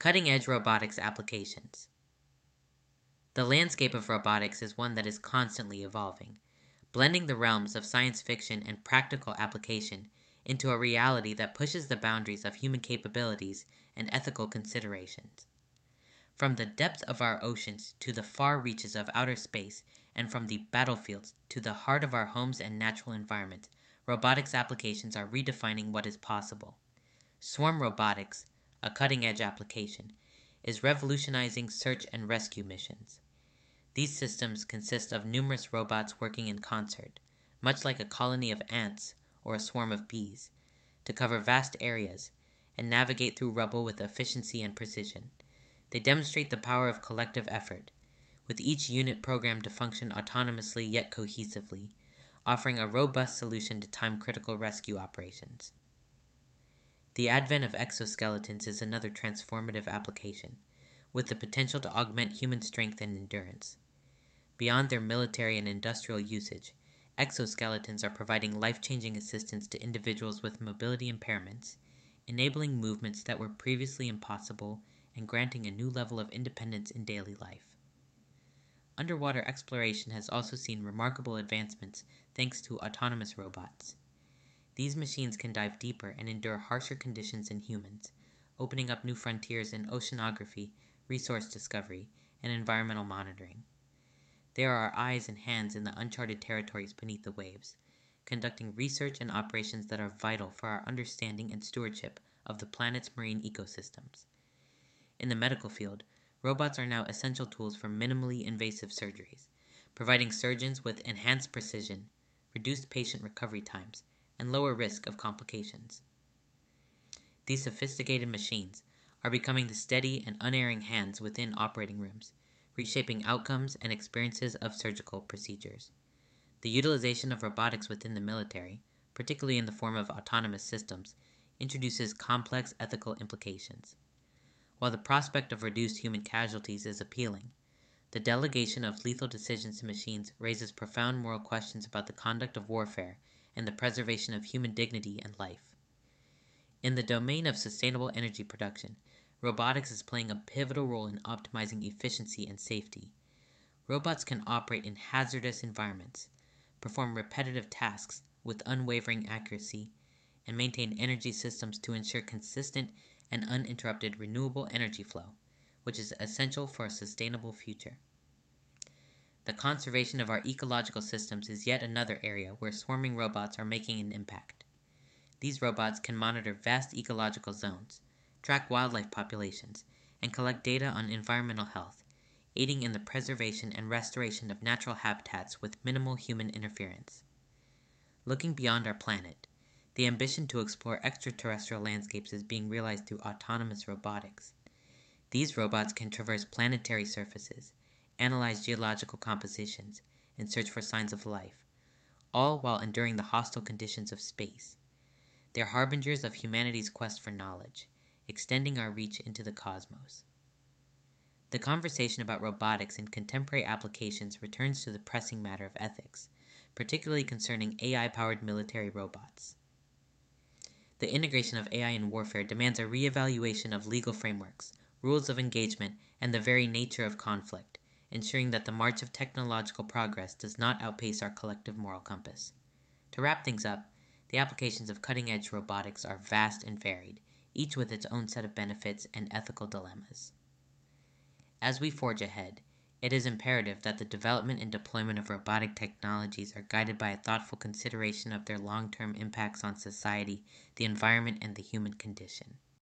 Cutting edge robotics applications. The landscape of robotics is one that is constantly evolving, blending the realms of science fiction and practical application into a reality that pushes the boundaries of human capabilities and ethical considerations. From the depths of our oceans to the far reaches of outer space, and from the battlefields to the heart of our homes and natural environment, robotics applications are redefining what is possible. Swarm robotics, a cutting edge application, is revolutionizing search and rescue missions. These systems consist of numerous robots working in concert, much like a colony of ants or a swarm of bees, to cover vast areas and navigate through rubble with efficiency and precision. They demonstrate the power of collective effort, with each unit programmed to function autonomously yet cohesively, offering a robust solution to time critical rescue operations. The advent of exoskeletons is another transformative application, with the potential to augment human strength and endurance. Beyond their military and industrial usage, exoskeletons are providing life changing assistance to individuals with mobility impairments, enabling movements that were previously impossible and granting a new level of independence in daily life. Underwater exploration has also seen remarkable advancements thanks to autonomous robots. These machines can dive deeper and endure harsher conditions than humans, opening up new frontiers in oceanography, resource discovery, and environmental monitoring. They are our eyes and hands in the uncharted territories beneath the waves, conducting research and operations that are vital for our understanding and stewardship of the planet's marine ecosystems. In the medical field, robots are now essential tools for minimally invasive surgeries, providing surgeons with enhanced precision, reduced patient recovery times, and lower risk of complications. These sophisticated machines are becoming the steady and unerring hands within operating rooms, reshaping outcomes and experiences of surgical procedures. The utilization of robotics within the military, particularly in the form of autonomous systems, introduces complex ethical implications. While the prospect of reduced human casualties is appealing, the delegation of lethal decisions to machines raises profound moral questions about the conduct of warfare and the preservation of human dignity and life. In the domain of sustainable energy production, robotics is playing a pivotal role in optimizing efficiency and safety. Robots can operate in hazardous environments, perform repetitive tasks with unwavering accuracy, and maintain energy systems to ensure consistent and uninterrupted renewable energy flow, which is essential for a sustainable future. The conservation of our ecological systems is yet another area where swarming robots are making an impact. These robots can monitor vast ecological zones, track wildlife populations, and collect data on environmental health, aiding in the preservation and restoration of natural habitats with minimal human interference. Looking beyond our planet, the ambition to explore extraterrestrial landscapes is being realized through autonomous robotics. These robots can traverse planetary surfaces, analyze geological compositions, and search for signs of life, all while enduring the hostile conditions of space. They're harbingers of humanity's quest for knowledge, extending our reach into the cosmos. The conversation about robotics and contemporary applications returns to the pressing matter of ethics, particularly concerning AI powered military robots. The integration of AI in warfare demands a reevaluation of legal frameworks, rules of engagement, and the very nature of conflict ensuring that the march of technological progress does not outpace our collective moral compass. To wrap things up, the applications of cutting edge robotics are vast and varied, each with its own set of benefits and ethical dilemmas. As we forge ahead, it is imperative that the development and deployment of robotic technologies are guided by a thoughtful consideration of their long term impacts on society, the environment, and the human condition.